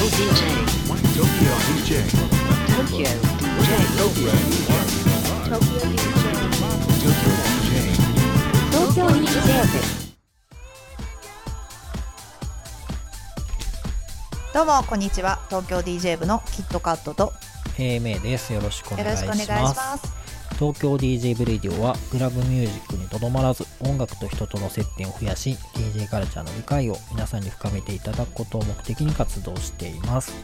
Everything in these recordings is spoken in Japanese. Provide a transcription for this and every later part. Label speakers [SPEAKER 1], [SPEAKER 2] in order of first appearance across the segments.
[SPEAKER 1] どうもこんにちは。東京 DJ 部のキットカットと
[SPEAKER 2] 平明です。よろしくお
[SPEAKER 1] よ
[SPEAKER 2] 願いします。
[SPEAKER 1] ろしくお願いします
[SPEAKER 2] 東京 DJ ブレディオはクラブミュージックにとどまらず音楽と人との接点を増やし DJ カルチャーの理解を皆さんに深めていただくことを目的に活動しています。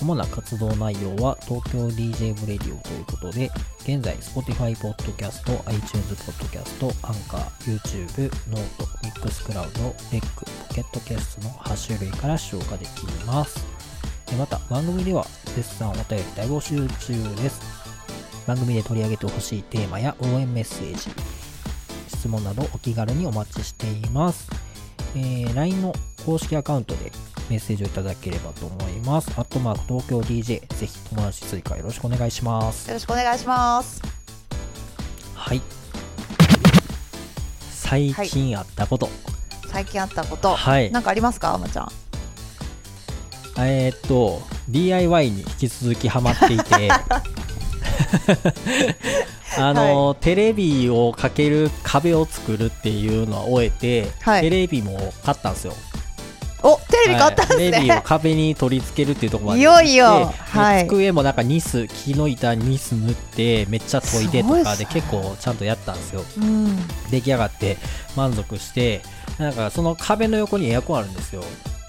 [SPEAKER 2] 主な活動内容は東京 DJ ブレディオということで現在 Spotify Podcast、iTunes Podcast、Anchor、YouTube、Note、Mixcloud、REC、Pocket Cast の8種類から視聴ができます。また番組では絶賛お便り大募集中です。番組で取り上げてほしいテーマや応援メッセージ質問などお気軽にお待ちしています、えー LINE の公式アカウントでメッセージをいただければと思います。アットマーク東京 DJ ぜひ友達追加よろしくお願いします。
[SPEAKER 1] よろしくお願いします。
[SPEAKER 2] はい。最近あったこと、
[SPEAKER 1] 最近あったこと、
[SPEAKER 2] はい。
[SPEAKER 1] なんかありますかあまちゃん？
[SPEAKER 2] えーっと DIY に引き続きハマっていて あの、テレビをかける壁を作るっていうのは終えて、
[SPEAKER 1] はい。
[SPEAKER 2] テレビも買ったんですよ。
[SPEAKER 1] おテレビ買ったんです
[SPEAKER 2] はい。テレビを
[SPEAKER 1] ね、
[SPEAKER 2] 壁に取り付けるっていうところまで
[SPEAKER 1] いよいよ。
[SPEAKER 2] 行って
[SPEAKER 1] はい。
[SPEAKER 2] で机もなんかニス木の板にニス塗ってめっちゃ研いでとかで結構ちゃんとやったんですよ。
[SPEAKER 1] うん。
[SPEAKER 2] 出来上がって満足してなんかその壁の横にエアコンあるんですよ。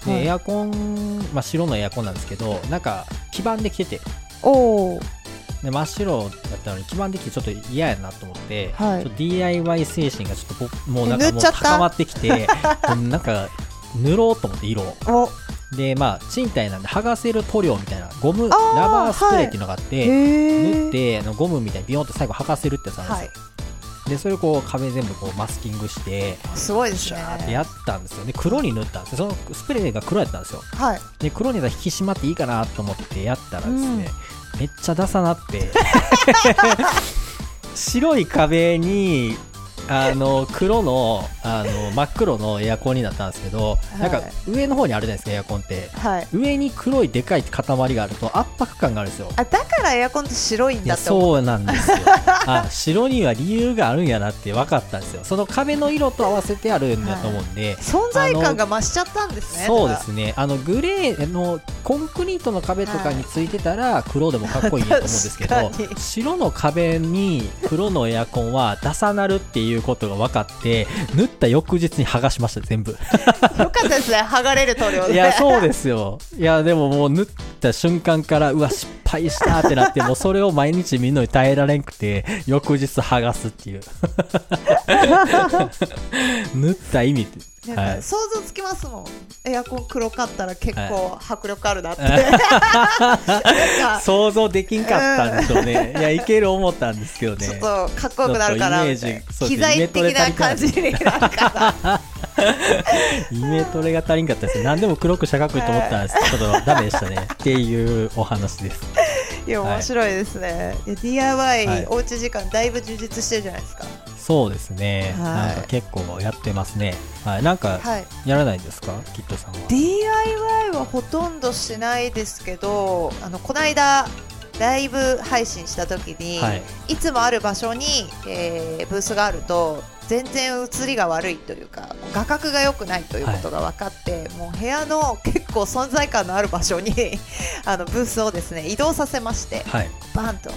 [SPEAKER 2] で、
[SPEAKER 1] はい。
[SPEAKER 2] エアコン、まあ、白のエアコンなんですけどなんか黄ばんできてて。
[SPEAKER 1] おお
[SPEAKER 2] で真っ白だったのに黄ばんできてちょっと嫌やなと思って、
[SPEAKER 1] はい。
[SPEAKER 2] っと DIY 精神がちょっと僕もうなんかもう高まってきて うんなんか塗ろうと思って色を。
[SPEAKER 1] お。
[SPEAKER 2] でまあ賃貸なんで剥がせる塗料みたいなゴムラバースプレーっていうのがあって、
[SPEAKER 1] へえ
[SPEAKER 2] 塗ってあのゴムみたいにビヨンって最後剥がせるってやつなんですよ、でそれをこう壁全部こうマスキングして
[SPEAKER 1] すごいです
[SPEAKER 2] シ
[SPEAKER 1] ね
[SPEAKER 2] ってやったんですよ。で黒に塗ったんですよ。そのスプレーが黒やったんですよ。
[SPEAKER 1] はい。
[SPEAKER 2] で黒に引き締まっていいかなと思ってやったらですね、めっちゃダサなって。白い壁にあの黒のあの真っ黒のエアコンになったんですけど、
[SPEAKER 1] い。
[SPEAKER 2] なんか上の方にあるじゃないですかエアコンって。
[SPEAKER 1] はい。
[SPEAKER 2] 上に黒いでかい塊があると圧迫感があるんですよ。
[SPEAKER 1] あだからエアコンって白いんだって思う
[SPEAKER 2] そうなんですよ。あ白には理由があるんやなって分かったんですよ。その壁の色と合わせてあるんだと思うんで、
[SPEAKER 1] 存在感が増しちゃったんですね
[SPEAKER 2] そうですね。あのグレーのコンクリートの壁とかについてたら黒でもかっこいいと思うんですけど 白の壁に黒のエアコンは出さなるっていうことが分かって塗った翌日に剥がしました全部。
[SPEAKER 1] よかったですね剥がれる塗料で。
[SPEAKER 2] いやそうですよ。いやでももう塗った瞬間からうわ失敗したってなって もうそれを毎日見るのに耐えられんくて翌日剥がすっていう。塗った意味って
[SPEAKER 1] なん
[SPEAKER 2] はい。
[SPEAKER 1] か想像つきますもん、エアコン黒かったら結構迫力あるなって、
[SPEAKER 2] は
[SPEAKER 1] なんか
[SPEAKER 2] 想像できんかったんでしょうね。いや、いける思ったんですけどね。
[SPEAKER 1] ちょっとかっこよくなるから機材的な感じになるから。
[SPEAKER 2] イメトレが足りんかった。ですね。何でも黒くしたかっこいいと思ったんです。けど、ちょっとダメでしたね。っていうお話です。
[SPEAKER 1] いや
[SPEAKER 2] はい
[SPEAKER 1] 面白いですね、い。や DIY、
[SPEAKER 2] はい。
[SPEAKER 1] おうち時間だいぶ充実してるじゃないですか
[SPEAKER 2] そうですね。
[SPEAKER 1] はい
[SPEAKER 2] なんか結構やってますね。はい。なんか、
[SPEAKER 1] はい
[SPEAKER 2] やらないんですか？キットさんは。
[SPEAKER 1] DIY はほとんどしないですけどあのこの間ライブ配信した時に、
[SPEAKER 2] はい。
[SPEAKER 1] いつもある場所に、えーブースがあると全然映りが悪いというか画角が良くないということが分かって、もう部屋の結構存在感のある場所に あのブースをですね移動させまして
[SPEAKER 2] はい。
[SPEAKER 1] バーンと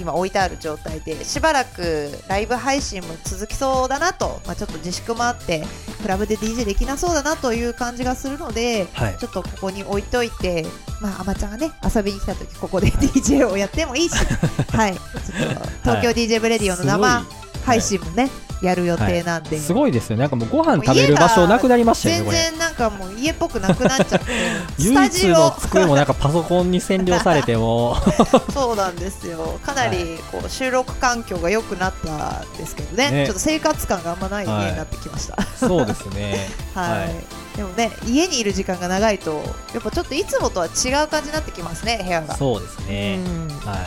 [SPEAKER 1] 今置いてある状態でしばらくライブ配信も続きそうだなと、まあ、ちょっと自粛もあってクラブで DJ できなそうだなという感じがするので
[SPEAKER 2] はい
[SPEAKER 1] ち。ょっとここに置いといて、まあ、あまちゃんがね遊びに来た時ここで DJ をやってもいいし、はい、ちょっと東京 DJ 部レディオの生配信もね、やる予定なんで、
[SPEAKER 2] すごいですよ。ね。なんかもうご飯食べる場所なくなりましたよね、
[SPEAKER 1] 全。然なんかもう家っぽくなくなっちゃって。スタジ
[SPEAKER 2] 一の
[SPEAKER 1] オ。
[SPEAKER 2] 机もなんかパソコンに占領されても。
[SPEAKER 1] そうなんですよ。かなりこう収録環境が良くなったんですけどね。
[SPEAKER 2] ね。
[SPEAKER 1] ちょっと生活感があんまない家になってきました、
[SPEAKER 2] そうですね。
[SPEAKER 1] はい。
[SPEAKER 2] はい。
[SPEAKER 1] でもね家にいる時間が長いとやっぱちょっといつもとは違う感じになってきますね部屋が。
[SPEAKER 2] そうですね。
[SPEAKER 1] うん。
[SPEAKER 2] は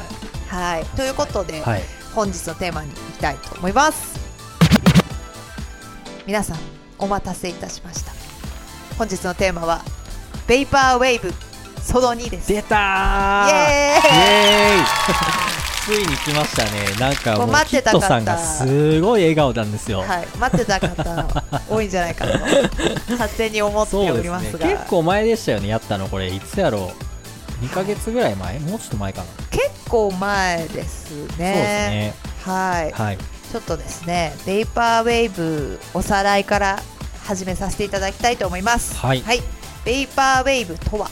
[SPEAKER 1] はい。ということで、
[SPEAKER 2] いはい。
[SPEAKER 1] 本日のテーマに行きたいと思います皆さんお待たせいたしました。本日のテーマはベイパーウェーブその2です。イ
[SPEAKER 2] 出た
[SPEAKER 1] イ
[SPEAKER 2] イエーイ！ついに来ましたね。なんかもう
[SPEAKER 1] 待っ
[SPEAKER 2] キット
[SPEAKER 1] てた方
[SPEAKER 2] さんがすごい笑顔なんですよ、
[SPEAKER 1] はい、待ってた方多いんじゃないかと 勝手に思っておりますが。
[SPEAKER 2] 結構前でしたよねやったのこれ。いつやろう？2ヶ月ぐらい前？もうちょっと前かな、
[SPEAKER 1] 結構前ですね。
[SPEAKER 2] そうですね。
[SPEAKER 1] はい。
[SPEAKER 2] はい
[SPEAKER 1] ちょっとですねベイパーウェーブおさらいから始めさせていただきたいと思います。
[SPEAKER 2] はい。
[SPEAKER 1] ベイパーウェーブとは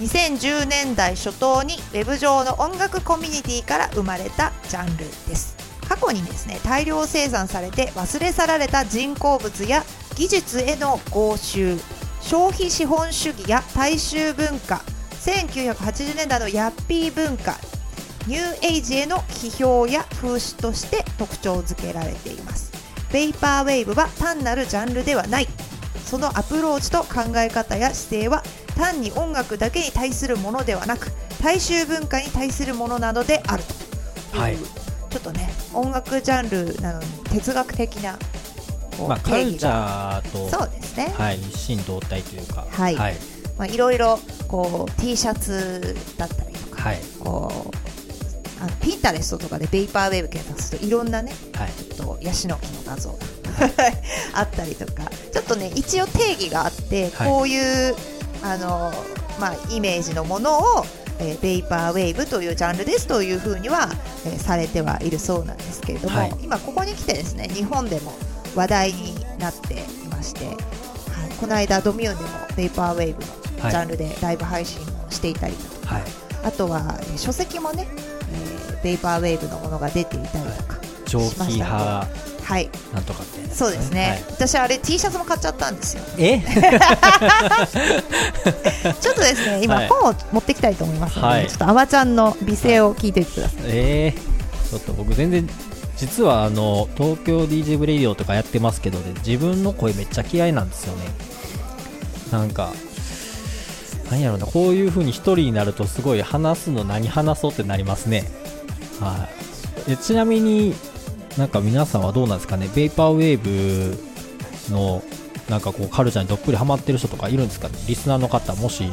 [SPEAKER 1] 2010年代初頭にウェブ上の音楽コミュニティから生まれたジャンルです。過去にですね大量生産されて忘れ去られた人工物や技術への合衆消費資本主義や大衆文化1980年代のヤッピー文化ニューエイジへの批評や風刺として特徴づけられています。ベイパーウェーブは単なるジャンルではない。そのアプローチと考え方や姿勢は単に音楽だけに対するものではなく大衆文化に対するものなどであると。
[SPEAKER 2] はい。
[SPEAKER 1] ちょっとね音楽ジャンルなのに哲学的な
[SPEAKER 2] まあ、カルチャーと
[SPEAKER 1] そうですね、
[SPEAKER 2] はい、一心同体というか。
[SPEAKER 1] はい。
[SPEAKER 2] はい。
[SPEAKER 1] まあ、いろいろこう T シャツだったりとか
[SPEAKER 2] はい。
[SPEAKER 1] こうあのピンタレストとかでベイパーウェーブ検索するといろんなね
[SPEAKER 2] はい。
[SPEAKER 1] ちょっとヤシの木の画像があったりとか。ちょっとね一応定義があって、
[SPEAKER 2] はい。
[SPEAKER 1] こういうあの、まあ、イメージのものを、えーベイパーウェーブというジャンルですというふうには、えーされてはいるそうなんですけれども、
[SPEAKER 2] はい。
[SPEAKER 1] 今ここに来てですね日本でも話題になっていまして、はい、この間ドミューンでもベイパーウェーブのジャンルでライブ配信をしていたりとか、
[SPEAKER 2] はい
[SPEAKER 1] あとは、えー書籍もね、えーベイパーウェーブのものが出ていたりとか、
[SPEAKER 2] 蒸気派
[SPEAKER 1] はい、
[SPEAKER 2] なんとかってやつ
[SPEAKER 1] そうですね、
[SPEAKER 2] はい。
[SPEAKER 1] 私あれ T シャツも買っちゃったんですよ。
[SPEAKER 2] え？
[SPEAKER 1] ちょっとですね今、
[SPEAKER 2] はい。
[SPEAKER 1] 本を持ってきたいと思いますので、
[SPEAKER 2] はい。
[SPEAKER 1] ちょっとあまちゃんの美声を聞いていてください、
[SPEAKER 2] えー、ちょっと僕全然実はあの東京 DJ 部レイディオとかやってますけどね自分の声めっちゃ嫌いなんですよね。なんかなんやろうなこういう風に一人になるとすごい話すの何話そうってなりますね。はい。えちなみになんか皆さんはどうなんですかね？ベイパーウェーブのなんかこうカルチャーにどっぷりハマってる人とかいるんですかね？リスナーの方もし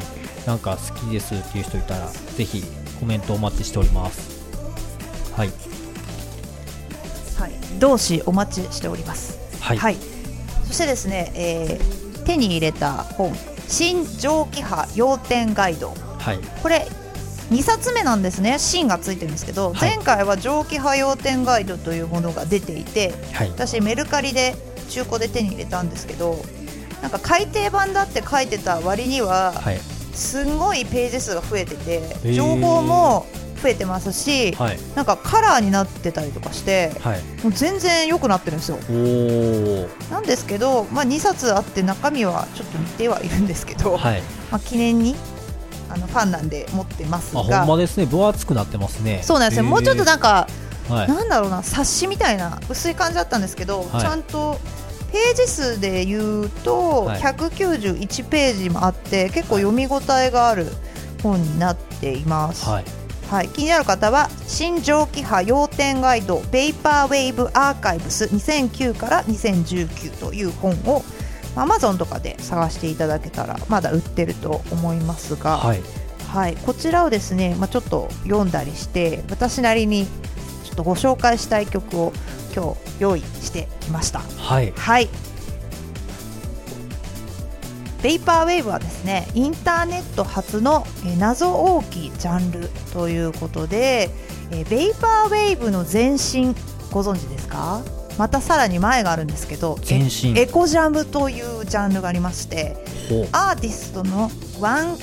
[SPEAKER 2] なんか好きですっていう人いたらぜひコメントお待ちしております。はい。
[SPEAKER 1] はい、同志お待ちしております。
[SPEAKER 2] はい、
[SPEAKER 1] そしてですね、えー手に入れた本「新蒸気波要点ガイド」
[SPEAKER 2] はい。
[SPEAKER 1] これ2冊目なんですね。芯がついてるんですけど、
[SPEAKER 2] はい。
[SPEAKER 1] 前回は蒸気波要点ガイドというものが出ていて
[SPEAKER 2] はい。
[SPEAKER 1] 私メルカリで中古で手に入れたんですけどなんか改訂版だって書いてた割には
[SPEAKER 2] はい。
[SPEAKER 1] すんごいページ数が増えてて
[SPEAKER 2] ー。
[SPEAKER 1] 情報も増えてますし
[SPEAKER 2] はい。
[SPEAKER 1] なんかカラーになってたりとかして
[SPEAKER 2] はい。
[SPEAKER 1] もう全然良くなってるんですよ。なんですけど、まあ、2冊あって中身はちょっと似てはいるんですけど、
[SPEAKER 2] はい。
[SPEAKER 1] まあ、記念にあのファンなんで持ってます
[SPEAKER 2] あほん
[SPEAKER 1] が
[SPEAKER 2] まですね。分厚くなってますね。
[SPEAKER 1] そうなんですよ。もうちょっとなんか
[SPEAKER 2] かはい。
[SPEAKER 1] なんだろうな冊子みたいな薄い感じだったんですけど、
[SPEAKER 2] はい。
[SPEAKER 1] ちゃんとページ数で言うと
[SPEAKER 2] はい。
[SPEAKER 1] 191ページもあって結構読み応えがある本になっています、
[SPEAKER 2] はい
[SPEAKER 1] はい、気になる方は「新蒸気波要点ガイドベイパーウェーブアーカイブス2009から2019」という本を Amazon とかで探していただけたらまだ売ってると思いますが、
[SPEAKER 2] はい。
[SPEAKER 1] はい、こちらをですね、まあ、ちょっと読んだりして私なりにちょっとご紹介したい曲を今日用意してきました。
[SPEAKER 2] はい。
[SPEAKER 1] はいベイパーウェーブはですねインターネット初のえー謎大きいジャンルということで、えーベイパーウェーブの前身ご存知ですか？またさらに前があるんですけど
[SPEAKER 2] 前身。
[SPEAKER 1] エコジャムというジャンルがありましてアーティストのワン・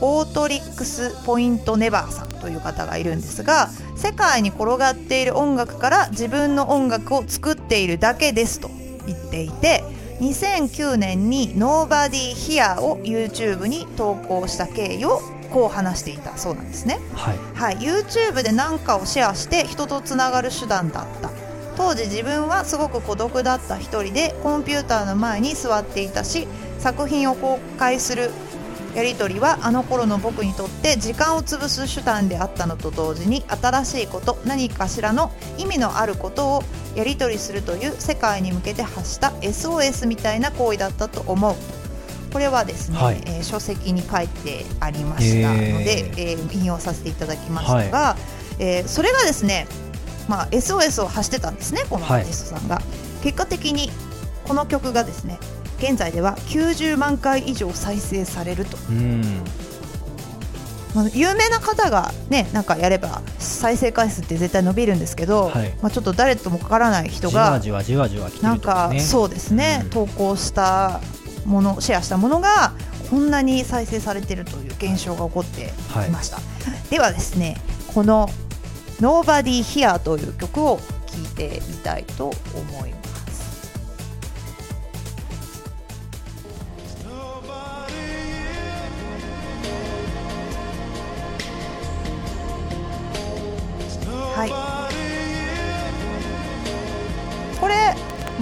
[SPEAKER 1] オートリックス・ポイント・ネバーさんという方がいるんですが世界に転がっている音楽から自分の音楽を作っているだけですと言っていて2009年に Nobody Here を YouTube に投稿した経緯をこう話していたそうなんですね。
[SPEAKER 2] はい。
[SPEAKER 1] はい、YouTube で何かをシェアして人とつながる手段だった。当時自分はすごく孤独だった一人でコンピューターの前に座っていたし作品を公開するやり取りはあの頃の僕にとって時間を潰す手段であったのと同時に新しいこと何かしらの意味のあることをやり取りするという世界に向けて発した SOS みたいな行為だったと思う。ここれはですね、
[SPEAKER 2] はい
[SPEAKER 1] えー書籍に書いてありましたので、えー。引用させていただきましたが、えーそれがですね、まあ、SOS を発してたんですねこのアーティストさんが、結果的にこの曲がですね現在では90万回以上再生されると、
[SPEAKER 2] うん。
[SPEAKER 1] まあ、有名な方がねなんかやれば再生回数って絶対伸びるんですけど、
[SPEAKER 2] はい。
[SPEAKER 1] まあ、ちょっと誰ともかからない人
[SPEAKER 2] じわ
[SPEAKER 1] が
[SPEAKER 2] じわじわじわ来て
[SPEAKER 1] なんかそうですね、
[SPEAKER 2] うん。
[SPEAKER 1] 投稿したものシェアしたものがこんなに再生されてるという現象が起こっていました、ではですねこの「Nobody Here」という曲を聴いてみたいと思います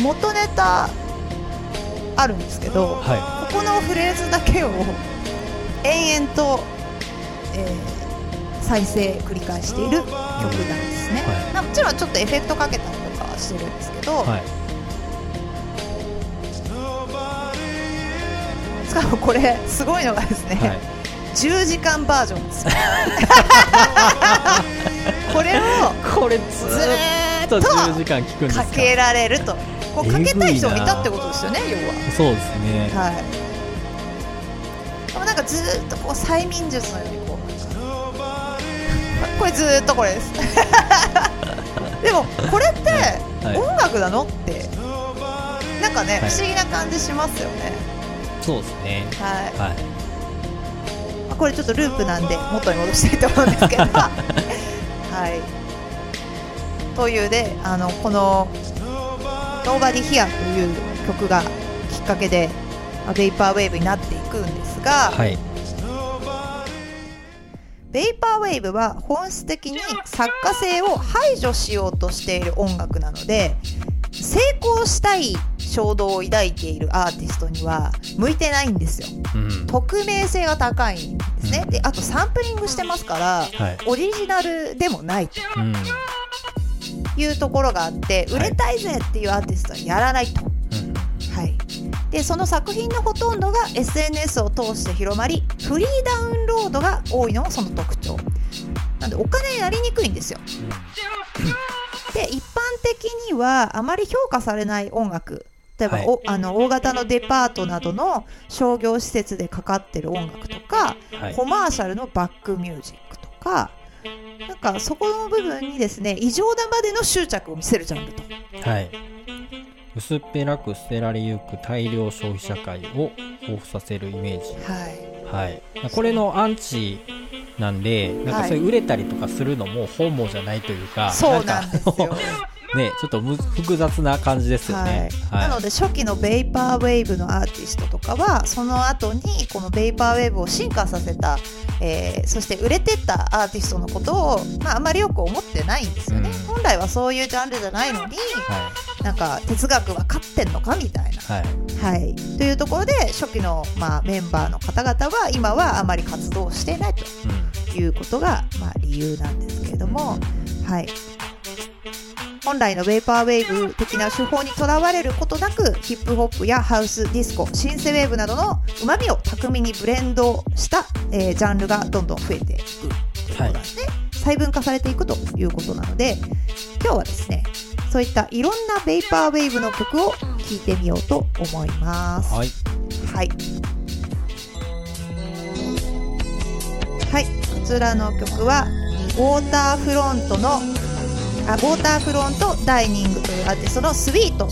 [SPEAKER 1] 元ネタあるんですけど、
[SPEAKER 2] は
[SPEAKER 1] ここのフレーズだけを延々と、えー再生繰り返している曲なんですね、
[SPEAKER 2] は
[SPEAKER 1] まあもちろんちょっとエフェクトかけたりとかはしてるんですけど、
[SPEAKER 2] いはい。
[SPEAKER 1] しかもこれすごいのがですね、
[SPEAKER 2] はい。
[SPEAKER 1] 10時間バージョンです。よ これを
[SPEAKER 2] これずっと
[SPEAKER 1] ーっと
[SPEAKER 2] 10時間聞くんですか？
[SPEAKER 1] かけられるとこうかけたい人もいたってことですよね要
[SPEAKER 2] そうですね。
[SPEAKER 1] ははい。でもなんかずーっとこう催眠術のようにこうこれずーっとこれです。でもこれって
[SPEAKER 2] はい。
[SPEAKER 1] 音楽なのってなんかね、
[SPEAKER 2] はい。
[SPEAKER 1] 不思議な感じしますよね。
[SPEAKER 2] そうですね。
[SPEAKER 1] はい。
[SPEAKER 2] はい。
[SPEAKER 1] まあこれちょっとループなんで元に戻したいと思うんですけど。はい。というであのこの「Nobody Here」という曲がきっかけでまあベイパーウェーブになっていくんですが、
[SPEAKER 2] はい。
[SPEAKER 1] ベイパーウェーブは本質的に作家性を排除しようとしている音楽なので成功したい衝動を抱いているアーティストには向いてないんですよ。
[SPEAKER 2] うん。
[SPEAKER 1] 匿名性が高いんですね、
[SPEAKER 2] うん。
[SPEAKER 1] であとサンプリングしてますから
[SPEAKER 2] はい。
[SPEAKER 1] オリジナルでもないと。
[SPEAKER 2] うん
[SPEAKER 1] いうところがあって売れたいぜっていうアーティストはやらないと、
[SPEAKER 2] うん。
[SPEAKER 1] はい、でその作品のほとんどが SNS を通して広まりフリーダウンロードが多いのもその特徴。なんでお金になりにくいんですよ。で一般的にはあまり評価されない音楽。例えば、
[SPEAKER 2] はい。
[SPEAKER 1] おあの大型のデパートなどの商業施設でかかってる音楽とか、
[SPEAKER 2] はい。
[SPEAKER 1] コマーシャルのバックミュージックとかなんかそこの部分にですね異常なまでの執着を見せるジャンルと。
[SPEAKER 2] はい。薄っぺらく捨てられゆく大量消費社会を彷彿させるイメージ。
[SPEAKER 1] はい。
[SPEAKER 2] はい、これのアンチなんで、なんかそうい。う売れたりとかするのも本望じゃないというか、
[SPEAKER 1] そうなんですよ
[SPEAKER 2] ね、ちょっとむ複雑な感じですよね。
[SPEAKER 1] はい、なので初期のベイパーウェーブのアーティストとかはその後にこのベイパーウェーブを進化させた、えーそして売れてったアーティストのことを、まあ、あまりよく思ってないんですよね、
[SPEAKER 2] うん。
[SPEAKER 1] 本来はそういうジャンルじゃないのに
[SPEAKER 2] は
[SPEAKER 1] なんか哲学わかってんのかみたい
[SPEAKER 2] い、はい、
[SPEAKER 1] な、はい、というところで初期の、まあ、メンバーの方々は今はあまり活動していないと
[SPEAKER 2] うん、
[SPEAKER 1] いうことが、まあ、理由なんですけれども、はい、本来のベイパーウェーブ的な手法にとらわれることなくヒップホップやハウスディスコ Synthwave などのうまみを巧みにブレンドした、えージャンルがどんどん増えていくということなんですね、細分化されていくということなので今日はですねそういったいろんなベイパーウェーブの曲を聴いてみようと思います。
[SPEAKER 2] はい、
[SPEAKER 1] はい。はい、こちらの曲はウォーターフロントのあウォーターフロントダイニングというアーティストのスイート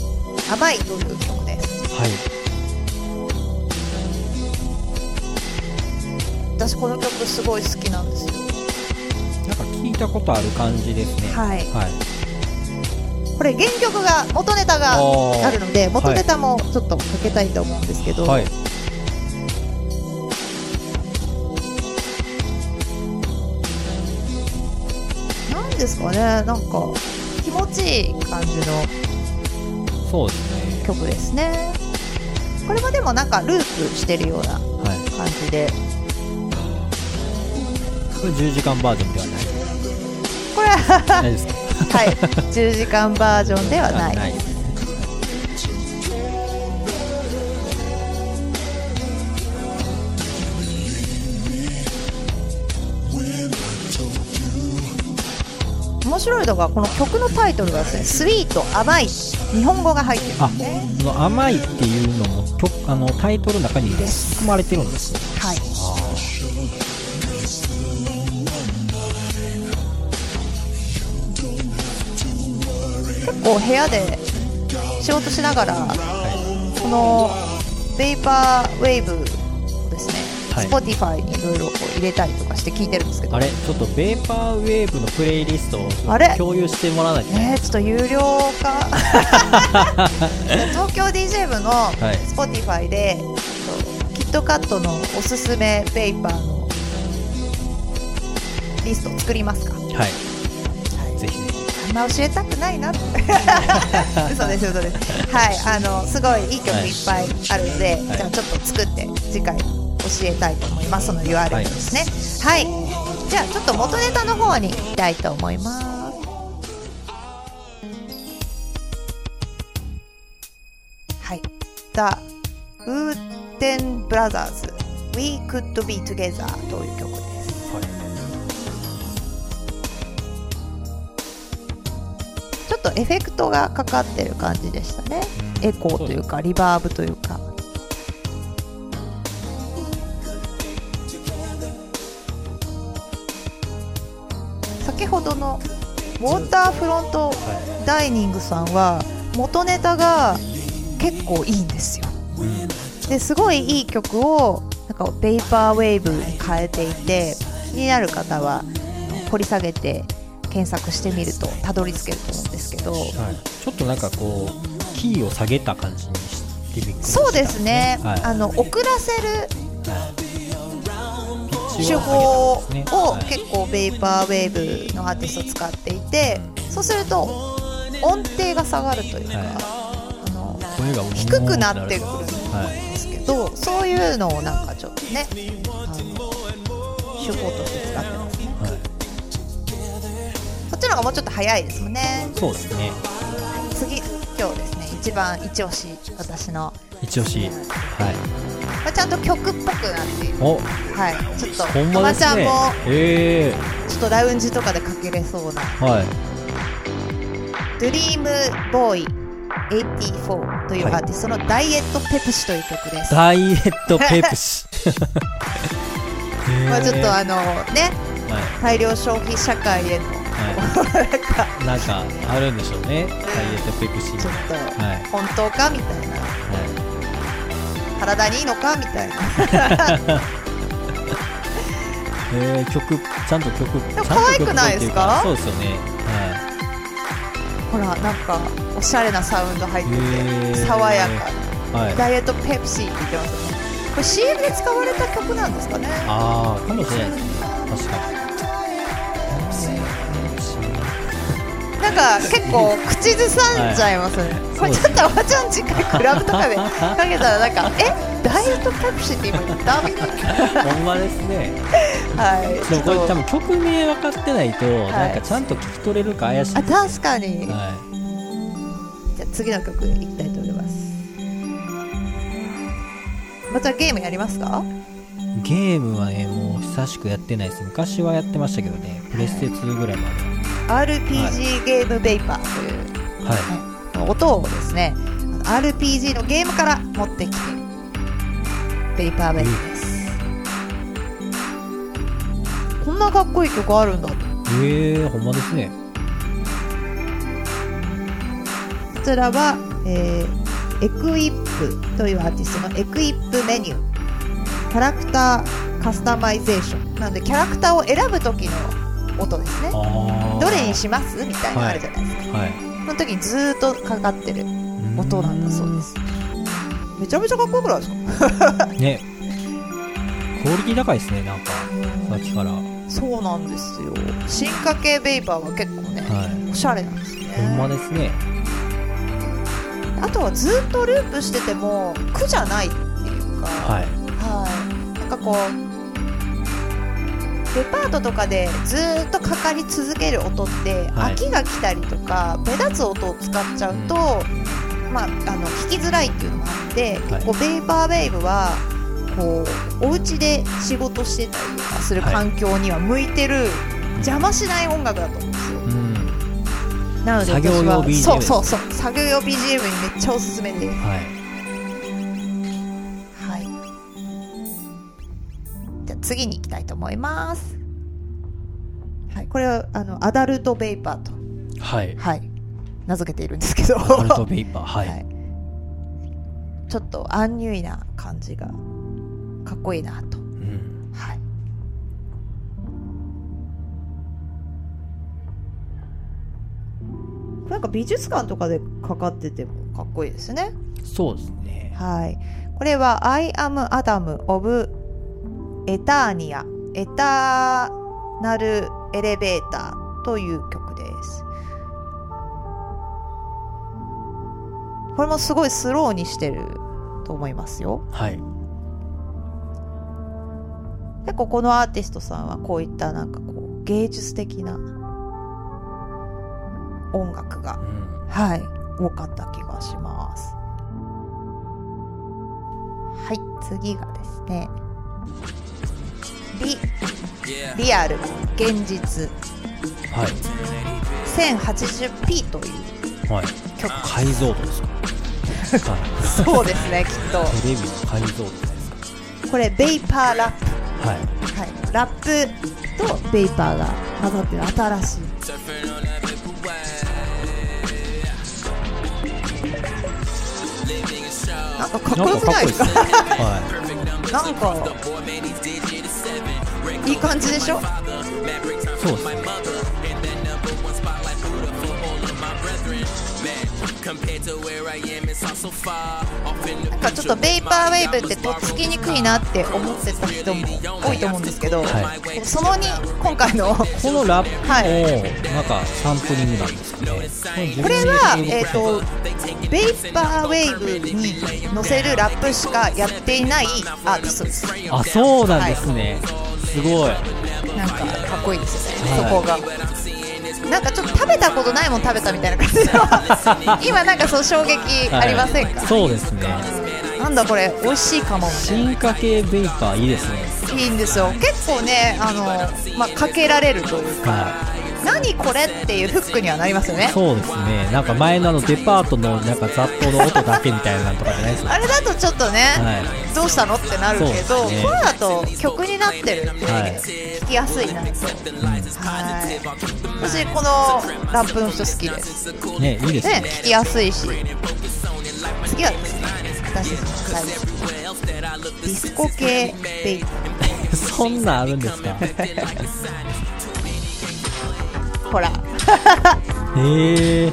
[SPEAKER 1] 甘いという曲です。
[SPEAKER 2] はい、
[SPEAKER 1] 私この曲すごい好きなんですよ。
[SPEAKER 2] なんか聞いたことある感じですね。
[SPEAKER 1] はい。
[SPEAKER 2] はい、
[SPEAKER 1] これ原曲が元ネタがあるので元ネタもちょっとかけたいと思うんですけど、
[SPEAKER 2] はい、
[SPEAKER 1] ですかねなんか気持ちいい感じの
[SPEAKER 2] そうですね。
[SPEAKER 1] 曲ですねこれもでもなんかループしてるような
[SPEAKER 2] はい、
[SPEAKER 1] 感じで
[SPEAKER 2] これ10時間バージョンではない。
[SPEAKER 1] これは
[SPEAKER 2] ないですか？
[SPEAKER 1] はい10時間バージョンではない面白いのがこの曲のタイトルがですね「スイート甘い」日本語が入ってるん
[SPEAKER 2] あ
[SPEAKER 1] ですね。
[SPEAKER 2] 甘いっていうのも曲あのタイトルの中に含まれてるんです。ね
[SPEAKER 1] はい。結構部屋で仕事しながらこのベイパーウェーブ Spotify にいろいろ入れたりとかして聞いてるんですけど。
[SPEAKER 2] あれ？ちょっとベーパーウェーブのプレイリストを
[SPEAKER 1] あれ？
[SPEAKER 2] 共有してもらわないと
[SPEAKER 1] えー、ちょっと有料化？東京 DJ 部の
[SPEAKER 2] はい。
[SPEAKER 1] Spotify で、えっとキットカットのおすすめペーパーのリストを作りますか？
[SPEAKER 2] はい。ぜひぜ
[SPEAKER 1] あんま教えたくないな 嘘です嘘です。はい。あのすごいいい曲いっぱいあるので、
[SPEAKER 2] はい。
[SPEAKER 1] じゃあちょっと作って次回。教えたいと思います。その URL ですね。はい、じゃあちょっと元ネタの方に行きたいと思います。はい。The Wooten Brothers We Could Be Together という曲です。
[SPEAKER 2] ひはい。
[SPEAKER 1] ちょっとエフェクトがかかってる感じでしたね。エコーというかリバーブというかウォーターフロント
[SPEAKER 2] は
[SPEAKER 1] ダイニングさんは元ネタが結構いいんですよ。ですごいいい曲をなんかベイパーウェーブに変えていて気になる方は掘り下げて検索してみるとたどり着けると思うんですけど。
[SPEAKER 2] はい、ちょっとなんかこうキーを下げた感じにしてびっくりした
[SPEAKER 1] そうですね、
[SPEAKER 2] はい。
[SPEAKER 1] あの遅らせる手
[SPEAKER 2] を
[SPEAKER 1] 法を結構ベイパーウェーブのアーティスト使っていてそうすると音程が下がるというか、
[SPEAKER 2] はい。
[SPEAKER 1] あの低くなってくる
[SPEAKER 2] はい
[SPEAKER 1] んですけどそういうのをなんかちょっとねあの手法として使ってます。ね
[SPEAKER 2] はい
[SPEAKER 1] こっちの方がもうちょっと早いですもんね。
[SPEAKER 2] そうですね。
[SPEAKER 1] 次今日ですね。一番一押し私の、
[SPEAKER 2] 一押し。はい
[SPEAKER 1] まあ、ちゃんと曲っぽくなっている。
[SPEAKER 2] お。
[SPEAKER 1] はい。ちょっと
[SPEAKER 2] ほんまね。
[SPEAKER 1] ちゃんも
[SPEAKER 2] え
[SPEAKER 1] ちょっとラウンジとかでかけれそうな。
[SPEAKER 2] えはい。
[SPEAKER 1] ドリームボーイ84という
[SPEAKER 2] はい。
[SPEAKER 1] アーティストのダイエットペプシという曲です。
[SPEAKER 2] ダイエットペプシ。
[SPEAKER 1] まあちょっと
[SPEAKER 2] は
[SPEAKER 1] あのね。
[SPEAKER 2] い。
[SPEAKER 1] 大量消費社会への
[SPEAKER 2] は
[SPEAKER 1] なんか
[SPEAKER 2] いなんかあるんでしょうね。ダイエットペプシ
[SPEAKER 1] ちょっと
[SPEAKER 2] はい。
[SPEAKER 1] 本当か？みたいな。
[SPEAKER 2] は
[SPEAKER 1] 体にいいのかみたいな。
[SPEAKER 2] えー、曲ちゃんと曲ちゃんと曲
[SPEAKER 1] 可愛くないですか？
[SPEAKER 2] そうですよね。は
[SPEAKER 1] ほらなんかおしゃれなサウンド入って
[SPEAKER 2] へ
[SPEAKER 1] て
[SPEAKER 2] ー。
[SPEAKER 1] 爽やか
[SPEAKER 2] いはい。
[SPEAKER 1] なダイエットペプシって言ってますよ。ねこれ CM で使われた曲なんですかね？
[SPEAKER 2] ああかもしれない確かに
[SPEAKER 1] なんか結構口ずさんじゃいますね、これちょっとおばちゃん次回クラブとかでかけたらなんかえダイエットペプシって今言ったみたいな
[SPEAKER 2] ほんまですね。
[SPEAKER 1] はい。
[SPEAKER 2] でもこれ多分曲名分かってないと、
[SPEAKER 1] い。
[SPEAKER 2] なんかちゃんと聞き取れるか怪しい、
[SPEAKER 1] あ確かに、
[SPEAKER 2] は
[SPEAKER 1] じゃあ次の曲いきたいと思います。またゲームやりますか？
[SPEAKER 2] い、ゲームはねもう久しくやってないです。昔はやってましたけどね。プレステ2ぐらいまで
[SPEAKER 1] RPG ゲームベイパーという、
[SPEAKER 2] はい。
[SPEAKER 1] はい音をですね RPG のゲームから持ってきてるベイパーベイです、こんなかっこいい曲あるんだと。
[SPEAKER 2] えー、ほんまですね。
[SPEAKER 1] こちらは、えー Equip というアーティストのエクイップメニュー。キャラクターカスタマイゼーション。なのでキャラクターを選ぶ時の音ですねどれにします？みたいなのあるじゃないですか、
[SPEAKER 2] はい。
[SPEAKER 1] その時にずーっとかかってる音なんだそうです。めちゃめちゃかっこよくないですか
[SPEAKER 2] ね。クオリティ高いですねなんか。さっきから。は
[SPEAKER 1] そうなんですよ。進化系ベイパーは結構ね、
[SPEAKER 2] い。
[SPEAKER 1] おしゃれなんですね。
[SPEAKER 2] ほんまですね。
[SPEAKER 1] あとはずーっとループしてても苦じゃないっていうか。
[SPEAKER 2] はい。
[SPEAKER 1] はい、なんかこうデパートとかでずーっとかかり続ける音って、
[SPEAKER 2] はい。
[SPEAKER 1] 飽きが来たりとか目立つ音を使っちゃうと、まあ、あの聞きづらいっていうのもあって、結構ベイパーベイブはこうお家で仕事してたりとかする
[SPEAKER 2] はい。
[SPEAKER 1] 環境には向いてる、邪魔しない音楽だと思うんですよ。
[SPEAKER 2] うん。
[SPEAKER 1] なので
[SPEAKER 2] 作業用
[SPEAKER 1] 私は
[SPEAKER 2] BGM
[SPEAKER 1] そうそうそう。作業用 BGM にめっちゃおすすめで。す
[SPEAKER 2] はい
[SPEAKER 1] はい次に行きたいと思います。はい。これはあのアダルトベイパーと。
[SPEAKER 2] はい。
[SPEAKER 1] はい。名付けているんですけど。
[SPEAKER 2] アダルトベイパー。はい、
[SPEAKER 1] はい。ちょっとアンニュイな感じがかっこいいなと。
[SPEAKER 2] うん。
[SPEAKER 1] はい。なんか美術館とかでかかっててもかっこいいですね。
[SPEAKER 2] そうですね。
[SPEAKER 1] はい。これは I am Adam of Eternia エターナルエレベーターという曲です。これもすごいスローにしてると思いますよ。
[SPEAKER 2] はい。
[SPEAKER 1] 結構このアーティストさんはこういったなんかこう芸術的な音楽が
[SPEAKER 2] うん。
[SPEAKER 1] はい多かった気がします。はい次がですねリリアル。現実。
[SPEAKER 2] はい。
[SPEAKER 1] 1080p という。
[SPEAKER 2] はい。
[SPEAKER 1] 曲。
[SPEAKER 2] 解像度ですか？は い
[SPEAKER 1] そうですねきっと。
[SPEAKER 2] テレビの解像度です
[SPEAKER 1] これベイパーラップ。
[SPEAKER 2] かはい。
[SPEAKER 1] はい、ラップとベイパーが混ざってる新しい。なんかかっこよくないですか
[SPEAKER 2] なんかかっこい。
[SPEAKER 1] なんかいい感じでしょ？
[SPEAKER 2] そうですね。
[SPEAKER 1] なんかちょっとベイパーウェーブってとっつきにくいなって思ってた人も多いと思うんですけど、
[SPEAKER 2] は
[SPEAKER 1] その2今回の
[SPEAKER 2] このラップも、
[SPEAKER 1] はい。
[SPEAKER 2] なんかサンプリングなんですかね
[SPEAKER 1] これは、えー、とベイパーウェーブに乗せるラップしかやっていないアーティストです
[SPEAKER 2] あそうなんですね、すごい。
[SPEAKER 1] なんかかっこいいですよね、
[SPEAKER 2] はい。
[SPEAKER 1] そこが。なんかちょっと食べたことないもん食べたみたいな感じの。今なんかそう衝撃ありませんか、
[SPEAKER 2] はい。そうですね。
[SPEAKER 1] なんだこれ美味しいかも
[SPEAKER 2] 進化系ベイパーいいですね。
[SPEAKER 1] いいんですよ。結構ねあの、まあ、かけられるというか。
[SPEAKER 2] は
[SPEAKER 1] 何これっていうフックにはなりますよ
[SPEAKER 2] い
[SPEAKER 1] ね。
[SPEAKER 2] そうですね。なんか前のあのデパートのなんか雑踏の音だけみたいなのとかじゃないですか
[SPEAKER 1] あれだとちょっとね、
[SPEAKER 2] はい。
[SPEAKER 1] どうしたのってなるけど、
[SPEAKER 2] ね。
[SPEAKER 1] これだと曲になってるんで、
[SPEAKER 2] はい。
[SPEAKER 1] 聞きやすいなと、はい。私このラップの人好きで。す
[SPEAKER 2] ねいいですね。
[SPEAKER 1] ね、聞きやすいし。次はです。ね私の大好きなディスコ系ベイパ
[SPEAKER 2] そんなんあるんですか？
[SPEAKER 1] ー ほら。
[SPEAKER 2] へえ。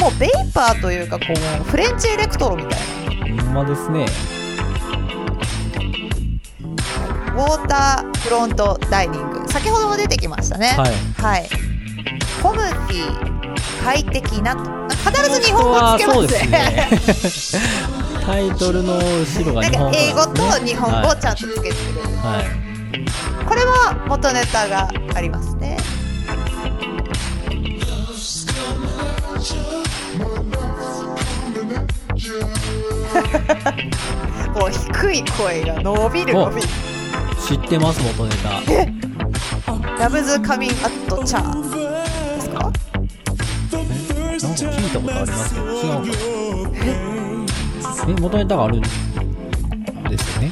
[SPEAKER 1] もうベイパーというかこうフレンチエレクトロみたいな。
[SPEAKER 2] ほんまですね。
[SPEAKER 1] ウォーターフロントダイニング。先ほども出てきましたね。
[SPEAKER 2] はい。
[SPEAKER 1] はい。コムティ快適なと。必ず日本語つけますね。
[SPEAKER 2] ね。タイトルの後ろが
[SPEAKER 1] なんか英語と日本語をちゃんとつけてくれる、
[SPEAKER 2] はい、はい。
[SPEAKER 1] これは元ネタがありますねこう低い声が伸びる伸びる。
[SPEAKER 2] 知ってます元ネタ。
[SPEAKER 1] ラブズカミンアットチャー。ですか？
[SPEAKER 2] なんか聞いたことありますけど違うかえ元ネタがあるんですよね。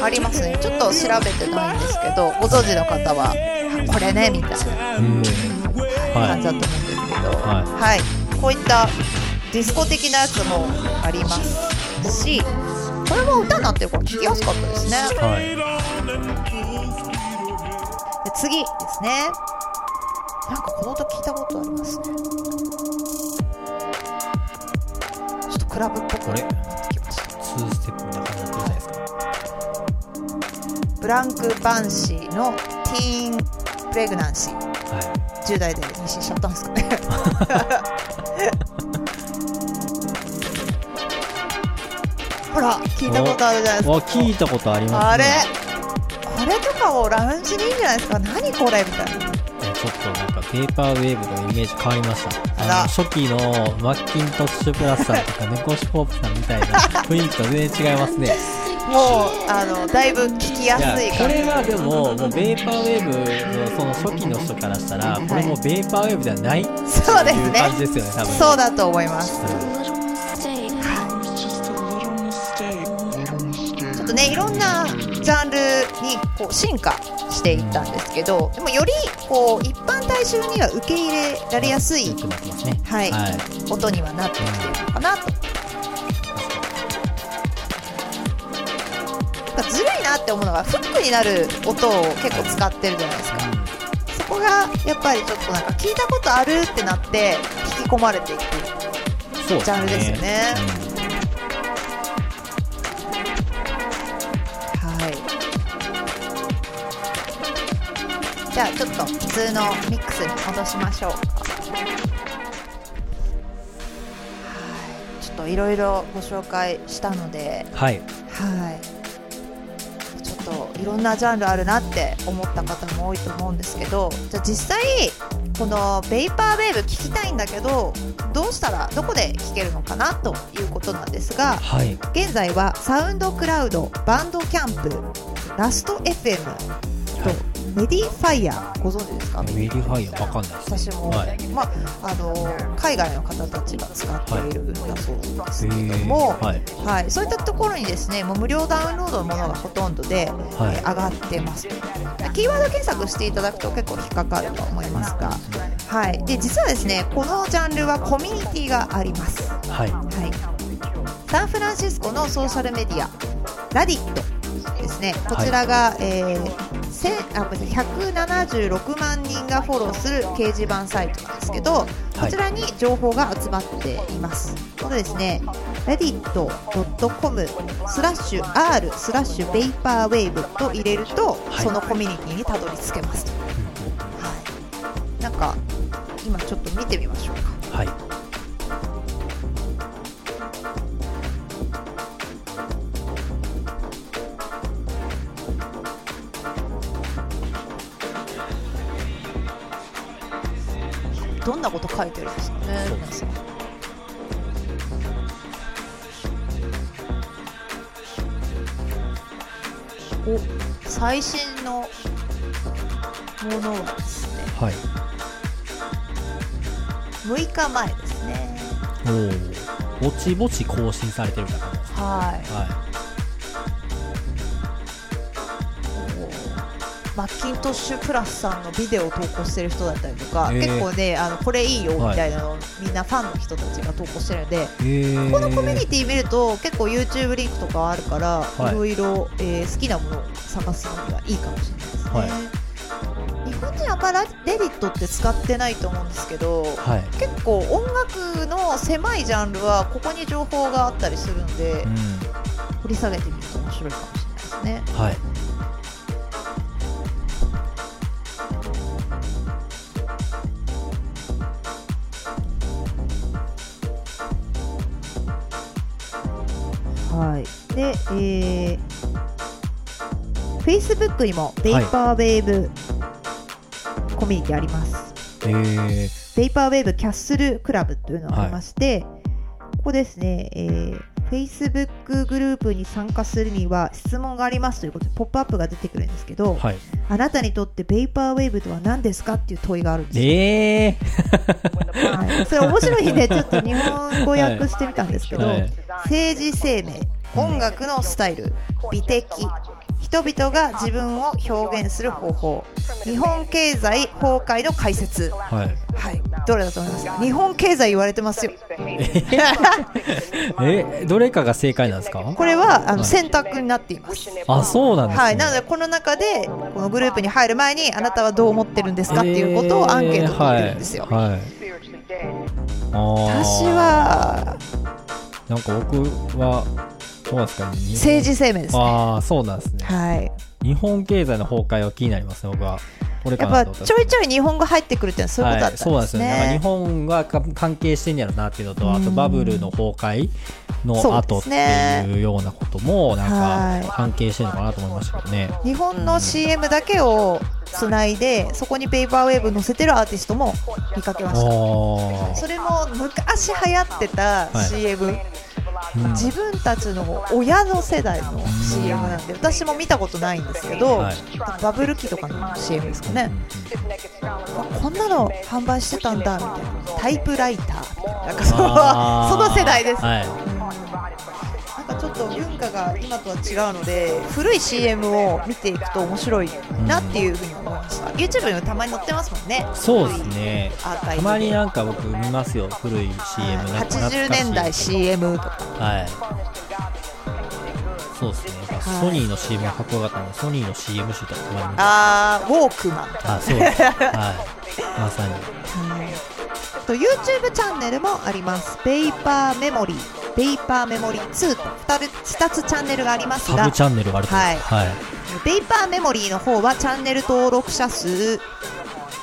[SPEAKER 1] ありますね。ちょっと調べてないんですけどご存知の方はあこれねみたいな感じだと思うんですけど。
[SPEAKER 2] は
[SPEAKER 1] はい、こういったディスコ的なやつもありますしこれも歌になってるから聴きやすかったですね。
[SPEAKER 2] はい。
[SPEAKER 1] で次ですね。なんかこの音聞いたことありますね。ちょっとクラブっぽくなってきました
[SPEAKER 2] 2ステップみたいな感じになってるじゃないですか。
[SPEAKER 1] ブランク・バンシーのティーン・プレグナンシー。
[SPEAKER 2] は
[SPEAKER 1] 10代で妊娠しちゃったんですかね ほら聞いたことあるじゃないですか。
[SPEAKER 2] 聞いたことありますね。
[SPEAKER 1] あれこれとかもラウンジにいいんじゃないですか。何これみたいな。
[SPEAKER 2] えちょっとなんかペーパーウェーブのイメージ変わりました。
[SPEAKER 1] あ
[SPEAKER 2] の初期のマッキントッシュプラスさんとかネコシポープさんみたいな 雰囲気と全然違いますね。
[SPEAKER 1] もうあのだいぶ聞きやすい
[SPEAKER 2] これはでももうベーパーウェーブのその初期の人からしたらこれもベーパーウェーブではない
[SPEAKER 1] そうですね。
[SPEAKER 2] 感じですよね多分
[SPEAKER 1] そうだと思います。
[SPEAKER 2] うん
[SPEAKER 1] ジャンルにこう進化していったんですけどでもよりこう一般大衆には受け入れられやすいはい。
[SPEAKER 2] はい。
[SPEAKER 1] 音にはなってきてるのかなと。やっぱずるいなって思うのがフックになる音を結構使ってるじゃないですか。そこがやっぱりちょっとなんか聞いたことあるってなって引き込まれていくジャンルですよねじゃあちょっと普通のミックスに戻しましょうか。はい。ちょっといろいろご紹介したので。
[SPEAKER 2] うんはい。
[SPEAKER 1] はい。ちょっといろんなジャンルあるなって思った方も多いと思うんですけどじゃあ実際このベイパーウェーブ聞きたいんだけどどうしたらどこで聞けるのかなということなんですが
[SPEAKER 2] はい。
[SPEAKER 1] 現在はサウンドクラウドバンドキャンプラスト FM とメディファイヤーご存知ですか？
[SPEAKER 2] MediaFire わかんないです。
[SPEAKER 1] 私も、
[SPEAKER 2] はい。
[SPEAKER 1] まあ、あの海外の方たちが使っているんだそうですけれど
[SPEAKER 2] へ
[SPEAKER 1] も、
[SPEAKER 2] ー。はい。
[SPEAKER 1] はい、そういったところにですねもう無料ダウンロードのものがほとんどで、
[SPEAKER 2] はい。
[SPEAKER 1] えー上がってます。キーワード検索していただくと結構引っかかると思いますが、はい、で実はですねこのジャンルはコミュニティがあります、
[SPEAKER 2] はい。
[SPEAKER 1] はい、サンフランシスコのソーシャルメディアラディットですねこちらが、えーせあごめんなさい176万人がフォローする掲示板サイトなんですけど、こちらに情報が集まっています。このですね、reddit.com スラッシュ r スラッシュベイパーウェーブと入れると、
[SPEAKER 2] はい
[SPEAKER 1] そのコミュニティにたどり着けますと。はい。なんか今ちょっと見てみましょうか。
[SPEAKER 2] はい
[SPEAKER 1] どんなこと書いてるんですか？ね、皆さん。お最新のものはですね。
[SPEAKER 2] はい。
[SPEAKER 1] 6日前ですね。
[SPEAKER 2] おおぼちぼち更新されてるみたいな感じです
[SPEAKER 1] はい。
[SPEAKER 2] は
[SPEAKER 1] マッキントッシュプラスさんのビデオを投稿してる人だったりとか、
[SPEAKER 2] へー。
[SPEAKER 1] 結構ねあのこれいいよみたいなのを、みんなファンの人たちが投稿してるので、
[SPEAKER 2] いへー。
[SPEAKER 1] このコミュニティ見ると結構 YouTube リンクとかあるから、
[SPEAKER 2] はい。
[SPEAKER 1] いろいろ、えー好きなものを探すのにはいいかもしれないですね、
[SPEAKER 2] はい。
[SPEAKER 1] 日本人あんまりレディットって使ってないと思うんですけど、
[SPEAKER 2] はい。
[SPEAKER 1] 結構音楽の狭いジャンルはここに情報があったりするので、
[SPEAKER 2] うん。
[SPEAKER 1] 掘り下げてみると面白いかもしれないですね。
[SPEAKER 2] はい
[SPEAKER 1] えー、Facebook にもベイパーウェーブコミュニティあります。
[SPEAKER 2] えー。
[SPEAKER 1] ベイパーウェーブキャッスルクラブというのがありまして、ここですね、えー、Facebook グループに参加するには質問がありますということでポップアップが出てくるんですけど、
[SPEAKER 2] はい。
[SPEAKER 1] あなたにとってベイパーウェーブとは何ですかっていう問いがあるんですよ。
[SPEAKER 2] えー。
[SPEAKER 1] はい、それ面白いんでちょっと日本語訳してみたんですけど、
[SPEAKER 2] はい。
[SPEAKER 1] 政治生命音楽のスタイル美的。人々が自分を表現する方法。日本経済崩壊の解説。
[SPEAKER 2] はい。
[SPEAKER 1] はい。どれだと思います？か日本経済言われてますよ。
[SPEAKER 2] え どれかが正解なんですか？
[SPEAKER 1] これはあ
[SPEAKER 2] はい。
[SPEAKER 1] の選択になっています。
[SPEAKER 2] あそうなんですね。
[SPEAKER 1] はい、なのでこの中でこのグループに入る前にあなたはどう思ってるんですか？っていうことをアンケート取ってるんですよ、
[SPEAKER 2] えーはい。はい。
[SPEAKER 1] 私は
[SPEAKER 2] なんか僕はどうですか。日本
[SPEAKER 1] 政治生命ですね。
[SPEAKER 2] ああそうなんですね。
[SPEAKER 1] はい。
[SPEAKER 2] 日本経済の崩壊は気になりますね僕は。これか
[SPEAKER 1] やっぱちょいちょい日本語入ってくるってそういうことだったんですね。
[SPEAKER 2] はい、そうなんですよね。日本がか関係してんやろなっていうのと、あとバブルの崩壊の後っていうようなことも、なんか関係してるのかなと思いましたけどね。
[SPEAKER 1] 日本の CM だけをつないでそこにペーパーウェーブ載せてるアーティストも見かけました。
[SPEAKER 2] あ
[SPEAKER 1] それも昔流行ってた
[SPEAKER 2] はい。
[SPEAKER 1] CM、
[SPEAKER 2] うん
[SPEAKER 1] 自分たちの親の世代の CM なんで私も見たことないんですけど、
[SPEAKER 2] はい。
[SPEAKER 1] バブル期とかの CM ですかね、あこんなの販売してたんだみたいなタイプライターなんかその世代です、
[SPEAKER 2] はい
[SPEAKER 1] ちょっと文化が今とは違うので古い CM を見ていくと面白いなっていうふうに思いました、YouTube にもたまに載ってますもんね。
[SPEAKER 2] そうですね。たまになんか僕見ますよ。古い CM なんか懐かしい
[SPEAKER 1] 80年代 CM とか。
[SPEAKER 2] はい。そうですね。ソニーの CM がかっこよかったのでソニーの CM 集とかたまに
[SPEAKER 1] あーウォークマン。
[SPEAKER 2] あそうです。はい。まさに。
[SPEAKER 1] あと YouTube チャンネルもあります。 Vapor Memory。Vapor Memory 2と。2, 2つチャンネルがありますが。
[SPEAKER 2] サブチャンネルがあると。
[SPEAKER 1] はい。
[SPEAKER 2] はい。
[SPEAKER 1] Vapor Memory の方はチャンネル登録者数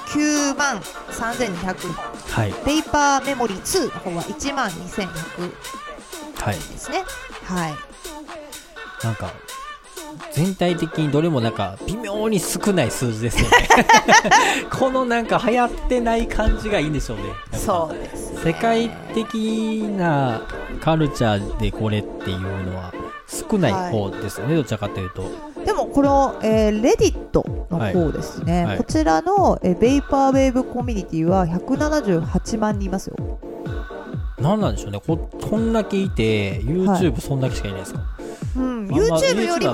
[SPEAKER 1] 9万3200
[SPEAKER 2] はい。
[SPEAKER 1] Vapor Memory 2の方は1万2100
[SPEAKER 2] はい。
[SPEAKER 1] ですね。はい。
[SPEAKER 2] なんか全体的にどれもなんか微妙に少ない数字ですよね。このなんか流行ってない感じがいいんでしょうね。
[SPEAKER 1] そうですね。
[SPEAKER 2] 世界的なカルチャーでこれっていうのは少ない方ですよね、どちらかというと。
[SPEAKER 1] でもこの、えー、レディットの方ですね、
[SPEAKER 2] はい。はい
[SPEAKER 1] こちらの、えーベイパーウェーブコミュニティは178万人いますよ。
[SPEAKER 2] 何なんでしょうね。ここんだけいて YouTube そんだけしかいないですか、
[SPEAKER 1] うん、YouTube よりも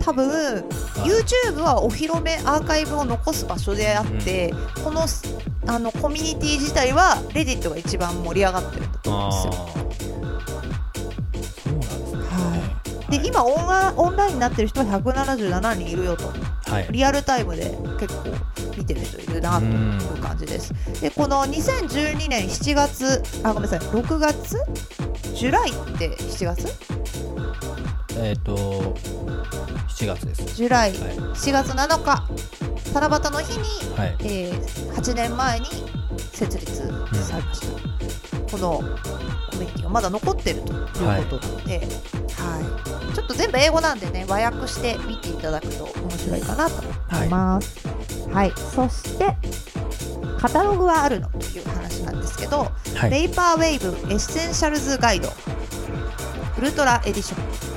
[SPEAKER 1] 多分 YouTube はお披露目アーカイブを残す場所であって、このあのコミュニティ自体はレディットが一番盛り上がってるんだと思うんですよ
[SPEAKER 2] で
[SPEAKER 1] 今オンラオンラインになってる人は177人いるよと。
[SPEAKER 2] はい。
[SPEAKER 1] リアルタイムで結構見てる人いるなという感じです。でこの2012年7月あごめんなさい6月？ジュライって7月？
[SPEAKER 2] えっ、と7月です。
[SPEAKER 1] ジュライ
[SPEAKER 2] はい。
[SPEAKER 1] 7月7日。七夕の日に、
[SPEAKER 2] はい。
[SPEAKER 1] えー8年前に設立。されました、このコミュニティがまだ残ってるということなので、はい。ちょっと全部英語なんでね和訳して見ていただくと面白いかなと思います。はい、そしてカタログはあるのという話なんですけど、
[SPEAKER 2] はい。
[SPEAKER 1] Vaporwave Essentials Guide Ultra Edition。
[SPEAKER 2] はい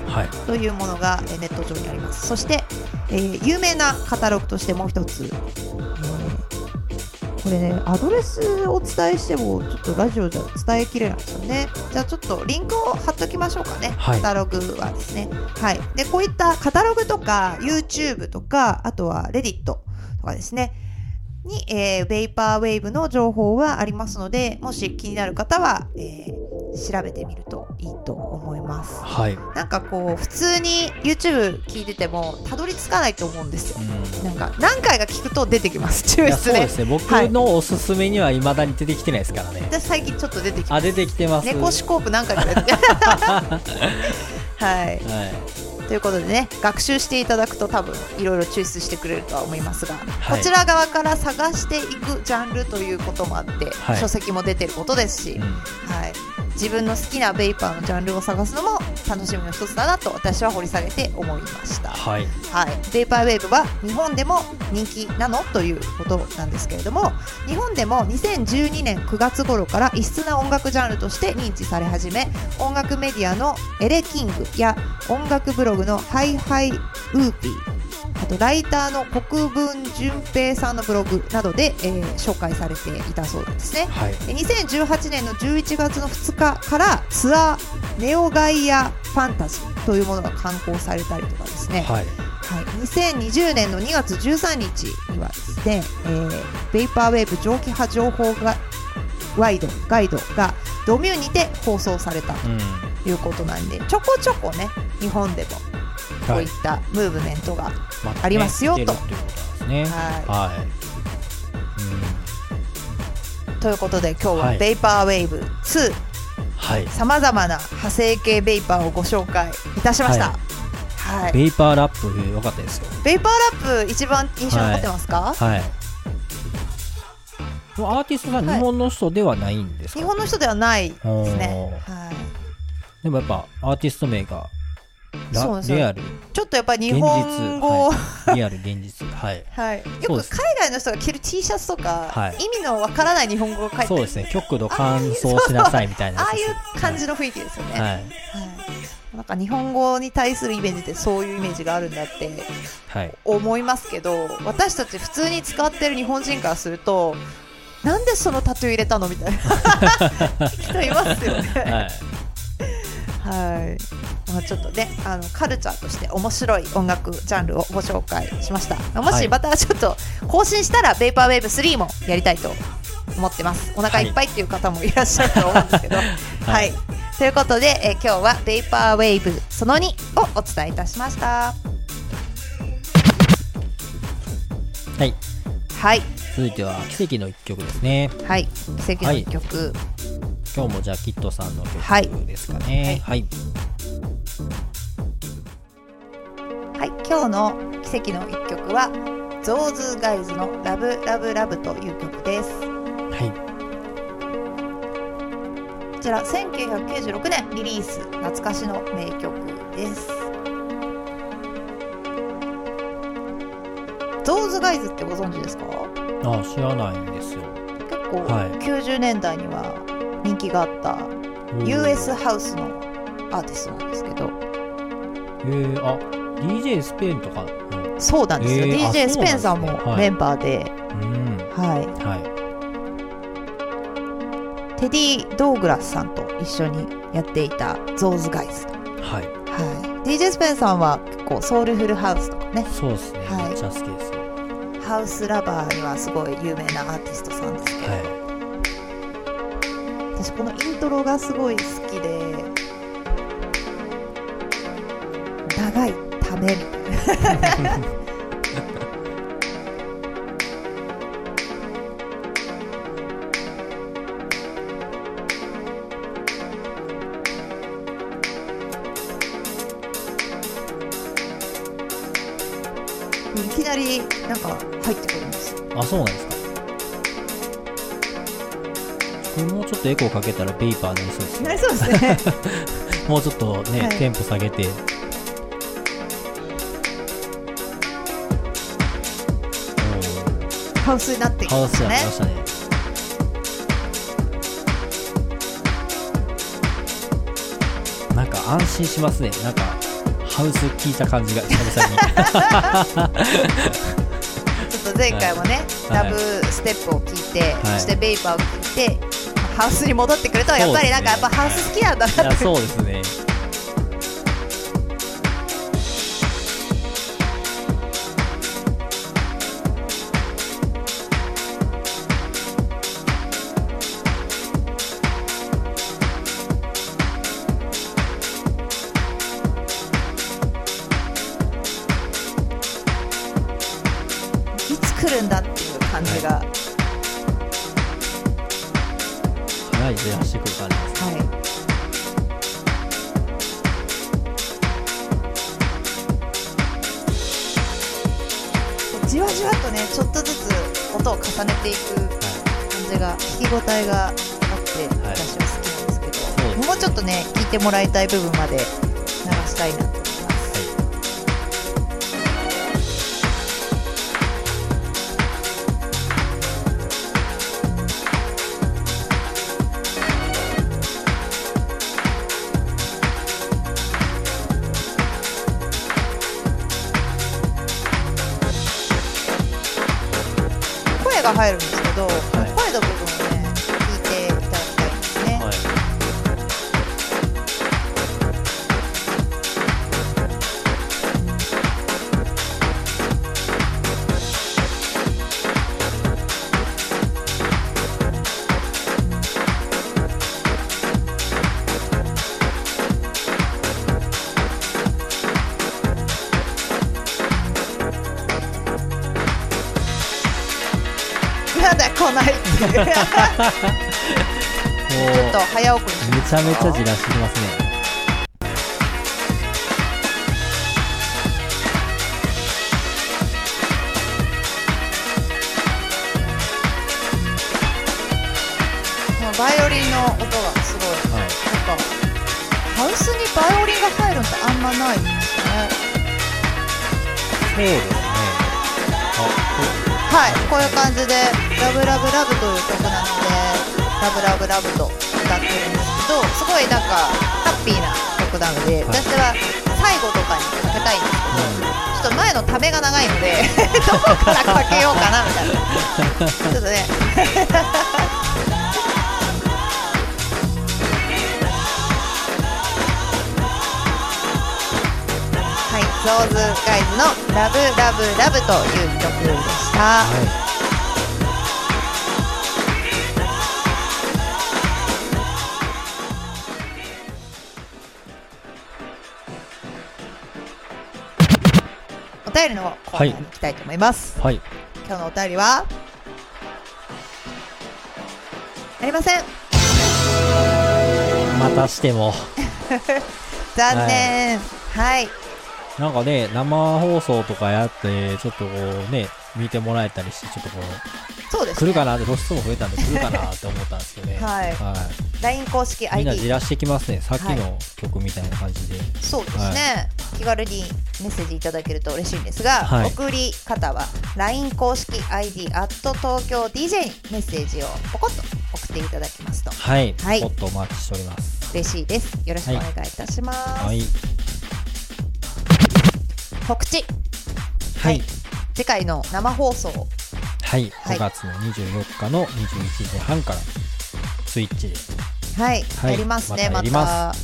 [SPEAKER 1] というものがえーネット上にあります。そして、えー有名なカタログとしてもう一つ、えーこれねアドレスをお伝えしてもちょっとラジオじゃ伝えきれないですよね。じゃあちょっとリンクを貼っときましょうかね、
[SPEAKER 2] はい。
[SPEAKER 1] カタログはですね。はい。でこういったカタログとか YouTube とかあとは Reddit とかですねに、えー、ベイパーウェイブの情報はありますのでもし気になる方は、えー調べてみるといいと思います。
[SPEAKER 2] はい、
[SPEAKER 1] なんかこう普通に YouTube 聞いててもたどり着かないと思うんですよ。
[SPEAKER 2] うん。
[SPEAKER 1] なんか何回か聞くと出てきます。
[SPEAKER 2] い
[SPEAKER 1] 抽出
[SPEAKER 2] そうですね。僕のおすすめにはいまだに出てきてないですからね、
[SPEAKER 1] 私最近ちょっと出てきます。
[SPEAKER 2] あ出てきてます。
[SPEAKER 1] 猫シコープ何回か出てきて。はい。
[SPEAKER 2] はい
[SPEAKER 1] ということでね学習していただくと多分いろいろ抽出してくれるとは思いますが、
[SPEAKER 2] はい。
[SPEAKER 1] こちら側から探していくジャンルということもあって、
[SPEAKER 2] はい。
[SPEAKER 1] 書籍も出てることですし、
[SPEAKER 2] うん。
[SPEAKER 1] はい、自分の好きなベイパーのジャンルを探すのも楽しみの一つだなと私は掘り下げて思いました。
[SPEAKER 2] はい
[SPEAKER 1] はい、ベイパーウェーブは日本でも人気なのということなんですけれども日本でも2012年9月頃から異質な音楽ジャンルとして認知され始め音楽メディアの ele-king や音楽ブログのハイハイウーピーあとライターの国分純平さんのブログなどで、えー紹介されていたそうですね。
[SPEAKER 2] はい。
[SPEAKER 1] で2018年の11月の2日からツアー Neo Gaia Phantasy というものが刊行されたりとかですね、
[SPEAKER 2] はい。
[SPEAKER 1] はい、2020年の2月13日にはですね、えー、ベイパーウェーブ蒸気波情報がワイドガイドがドミューにて放送された
[SPEAKER 2] うん。
[SPEAKER 1] ということなんでちょこちょこね日本でもこういったムーブメントが、ありますよと。
[SPEAKER 2] とい
[SPEAKER 1] ということで今日
[SPEAKER 2] は
[SPEAKER 1] はい。ベイパーウェーブ2
[SPEAKER 2] うんはい。
[SPEAKER 1] さまざまな派生系ベイパーをご紹介いたしました。はい、
[SPEAKER 2] ベイパーラップ良かったですよ。
[SPEAKER 1] ベイパーラップ一番印象に残ってますか、
[SPEAKER 2] はい。このアーティスト
[SPEAKER 1] はい。
[SPEAKER 2] 日本の人ではないんですか？
[SPEAKER 1] 日本の人ではないですね。
[SPEAKER 2] お
[SPEAKER 1] はい。
[SPEAKER 2] でもやっぱアーティスト名がラ
[SPEAKER 1] そうです
[SPEAKER 2] レアル。
[SPEAKER 1] ちょっとやっぱり日本語、
[SPEAKER 2] はい、リアル現実。はい。
[SPEAKER 1] はい、よく海外の人が着る T シャツとか、
[SPEAKER 2] はい。
[SPEAKER 1] 意味のわからない日本語が書いて
[SPEAKER 2] そうですね。極度乾燥しなさいみたいな
[SPEAKER 1] ああいう感じの雰囲気ですよね、
[SPEAKER 2] はい。
[SPEAKER 1] はい。なんか日本語に対するイメージってそういうイメージがあるんだって
[SPEAKER 2] はい。
[SPEAKER 1] 思いますけど私たち普通に使ってる日本人からするとなんでそのタトゥー入れたのみたいな。人いますよね。
[SPEAKER 2] はい。
[SPEAKER 1] はい。まあ、ちょっとね、あのカルチャーとして面白い音楽ジャンルをご紹介しました。も
[SPEAKER 2] はい
[SPEAKER 1] しまたちょっと更新したら、ベイパーウェーブ3もやりたいと思ってます。お腹いっぱいっていう方もいらっしゃると思うんですけど。はい、ということで、えー今日はベイパーウェーブその2をお伝えいたしました。
[SPEAKER 2] はい
[SPEAKER 1] はい。
[SPEAKER 2] 続いては奇跡の一曲ですね
[SPEAKER 1] はい。奇跡の一曲。
[SPEAKER 2] 今日もじゃあキットさんの
[SPEAKER 1] はい
[SPEAKER 2] 曲ですかねはい
[SPEAKER 1] はい、今日の奇跡の一曲はゾーズガイズのラブラブラブという曲です。
[SPEAKER 2] はい
[SPEAKER 1] こちら1996年リリース懐かしの名曲です。ゾーズガイズってご存知ですか？
[SPEAKER 2] あ知らないんですよ
[SPEAKER 1] 結構
[SPEAKER 2] はい
[SPEAKER 1] 90年代には人気があった US ハウスのアーティストなんですけど、
[SPEAKER 2] えー、あ DJ スペインとかの？
[SPEAKER 1] そうなんですよ。
[SPEAKER 2] えーあ
[SPEAKER 1] DJ スペンさんもメンバーで、
[SPEAKER 2] うん。
[SPEAKER 1] はい。
[SPEAKER 2] は
[SPEAKER 1] テディ・ドーグラスさんと一緒にやっていたゾーズガイズ、
[SPEAKER 2] いはい。
[SPEAKER 1] はい、DJ スペンさんは結構ソウルフルハウスとかね。
[SPEAKER 2] そうですね、
[SPEAKER 1] はい。
[SPEAKER 2] めっちゃ好きですね。
[SPEAKER 1] ハウスラバーにはすごい有名なアーティストさんですけど、
[SPEAKER 2] は
[SPEAKER 1] 私このイントロがすごい好きで長いため。いきなりなんか入ってくるんです。
[SPEAKER 2] あそうなんですか。もうちょっとエコーかけたらベイパーになりそうですね。
[SPEAKER 1] なりそうですね。
[SPEAKER 2] もうちょっとね、
[SPEAKER 1] はい。
[SPEAKER 2] テンポ下げて
[SPEAKER 1] ハウスになってきましたね
[SPEAKER 2] やりましたね。なんか安心しますね。なんかハウス聞いた感じが久々に。
[SPEAKER 1] ちょっと前回もね、
[SPEAKER 2] はい。
[SPEAKER 1] ラブステップを聞いて、
[SPEAKER 2] はい。
[SPEAKER 1] そしてベイパーを聞いて、ハウスに戻ってくるとやっぱりなんかやっぱハウス好きなんだ
[SPEAKER 2] い
[SPEAKER 1] なって。
[SPEAKER 2] やそうですね
[SPEAKER 1] てもらいたい部分までちょっと
[SPEAKER 2] も
[SPEAKER 1] 早送り
[SPEAKER 2] めちゃめちゃじらしてきますね。
[SPEAKER 1] バイオリンの音がすごい。
[SPEAKER 2] はい。
[SPEAKER 1] なんかハウスにバイオリンが入るのってあんまないですね。
[SPEAKER 2] そうですね。あ
[SPEAKER 1] はいこういう感じで「ラブラブラブ」という曲なので「ラブラブラブ」と歌ってるんですけどすごいなんかハッピーな曲なので、
[SPEAKER 2] はい。
[SPEAKER 1] 私は最後とかにかけたいんですけど、ちょっと前のためが長いので どこからかけようかなみたいな。ちょっとねはい、ゾーズガイズの「ラブラブラブ」という曲でした。
[SPEAKER 2] はい。
[SPEAKER 1] お便りのコーナーに行きたいと思います、
[SPEAKER 2] はい。
[SPEAKER 1] 今日のお便りはありません。
[SPEAKER 2] またしても。
[SPEAKER 1] 残念。はい、
[SPEAKER 2] なんかね生放送とかやってちょっとこうね見てもらえたりしてちょっとこう
[SPEAKER 1] そうですね。
[SPEAKER 2] 来るかなって露出も増えたんで来るかなって思ったんですけどね。
[SPEAKER 1] はい。LINE 公式
[SPEAKER 2] みんな
[SPEAKER 1] ID
[SPEAKER 2] じらしてきますねさっきの曲みたいな感じで、
[SPEAKER 1] そうですね、気軽にメッセージいただけると嬉しいんですが、
[SPEAKER 2] はい。
[SPEAKER 1] 送り方は LINE 公式 ID アット東京 DJ にメッセージをポコッと送っていただきますと。
[SPEAKER 2] はい、
[SPEAKER 1] はい。
[SPEAKER 2] もっとお待ちしております。
[SPEAKER 1] 嬉しいです。よろしくお願いいたします、
[SPEAKER 2] はい
[SPEAKER 1] 告知。
[SPEAKER 2] はい。
[SPEAKER 1] 次回の生放送。
[SPEAKER 2] はい、
[SPEAKER 1] はい。
[SPEAKER 2] 5月の24日の21時半からスイッチで。
[SPEAKER 1] はい、
[SPEAKER 2] はい。
[SPEAKER 1] やりますねま
[SPEAKER 2] またま
[SPEAKER 1] た。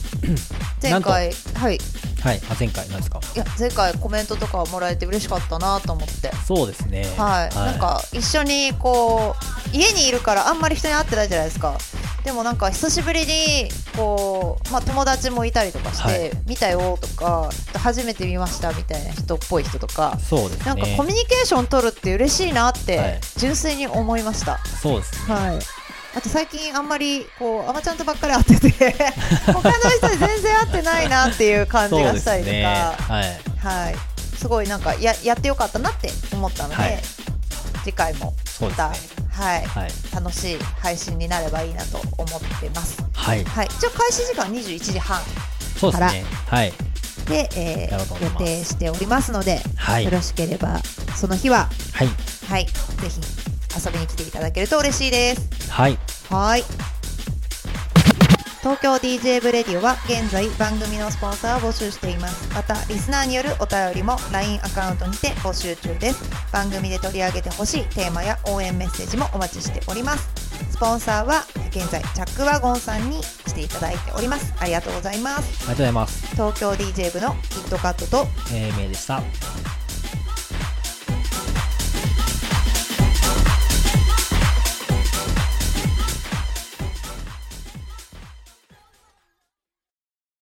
[SPEAKER 1] 前回はい。
[SPEAKER 2] はい。あ前回なんですか？
[SPEAKER 1] いや前回コメントとかもらえて嬉しかったなと思って。
[SPEAKER 2] そうですね。
[SPEAKER 1] はい、なんか一緒にこう家にいるからあんまり人に会ってないじゃないですかでもなんか久しぶりにこう、まあ、友達もいたりとかして、
[SPEAKER 2] はい。
[SPEAKER 1] 見たよとか初めて見ましたみたいな人っぽい人とか
[SPEAKER 2] そうですね。
[SPEAKER 1] なんかコミュニケーション取るって嬉しいなっ
[SPEAKER 2] は
[SPEAKER 1] て
[SPEAKER 2] い。
[SPEAKER 1] 純粋に思いました、
[SPEAKER 2] そうですね。
[SPEAKER 1] はい。あと最近あんまりこうあまちゃんとばっかり会ってて 他の人に全然会ってないなっていう感じがしたりとか、
[SPEAKER 2] ね。はい。
[SPEAKER 1] はい、すごいなんかややってよかったなって思ったので、
[SPEAKER 2] はい。
[SPEAKER 1] 次回も
[SPEAKER 2] そう
[SPEAKER 1] また、
[SPEAKER 2] ね
[SPEAKER 1] はい、
[SPEAKER 2] はい。
[SPEAKER 1] 楽しい配信になればいいなと思ってます。
[SPEAKER 2] はい。
[SPEAKER 1] はい、一応開始時間21時半
[SPEAKER 2] そうですね。はい。
[SPEAKER 1] で、えー予定しておりますので、
[SPEAKER 2] はい。
[SPEAKER 1] よろしければその日は、
[SPEAKER 2] はい。
[SPEAKER 1] はい、ぜひ遊びに来ていただけると嬉しいです。
[SPEAKER 2] はい。
[SPEAKER 1] はい。東京 DJ 部レディオは現在番組のスポンサーを募集しています。また、リスナーによるお便りも LINE アカウントにて募集中です。番組で取り上げてほしいテーマや応援メッセージもお待ちしております。スポンサーは現在、チャックワゴンさんに来ていただいております。ありがとうございます。
[SPEAKER 2] ありがとうございます
[SPEAKER 1] 東京 DJ 部のキットカットと
[SPEAKER 2] えー、めいでした